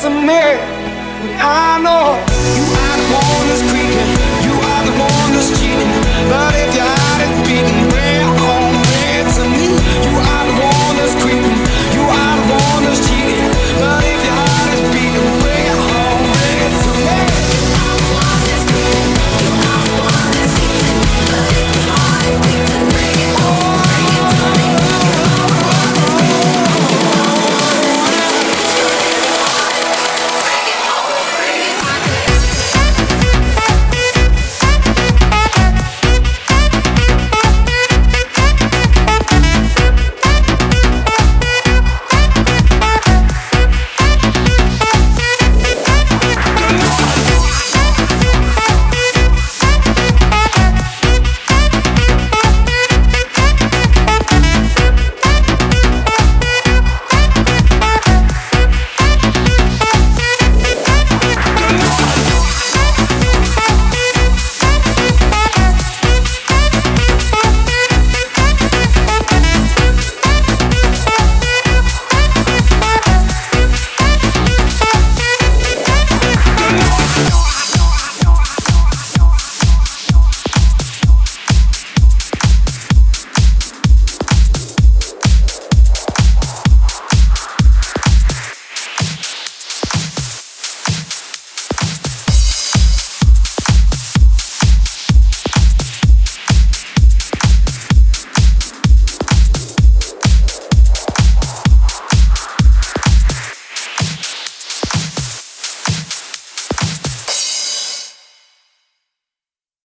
to me. I know you are the one that's creeping,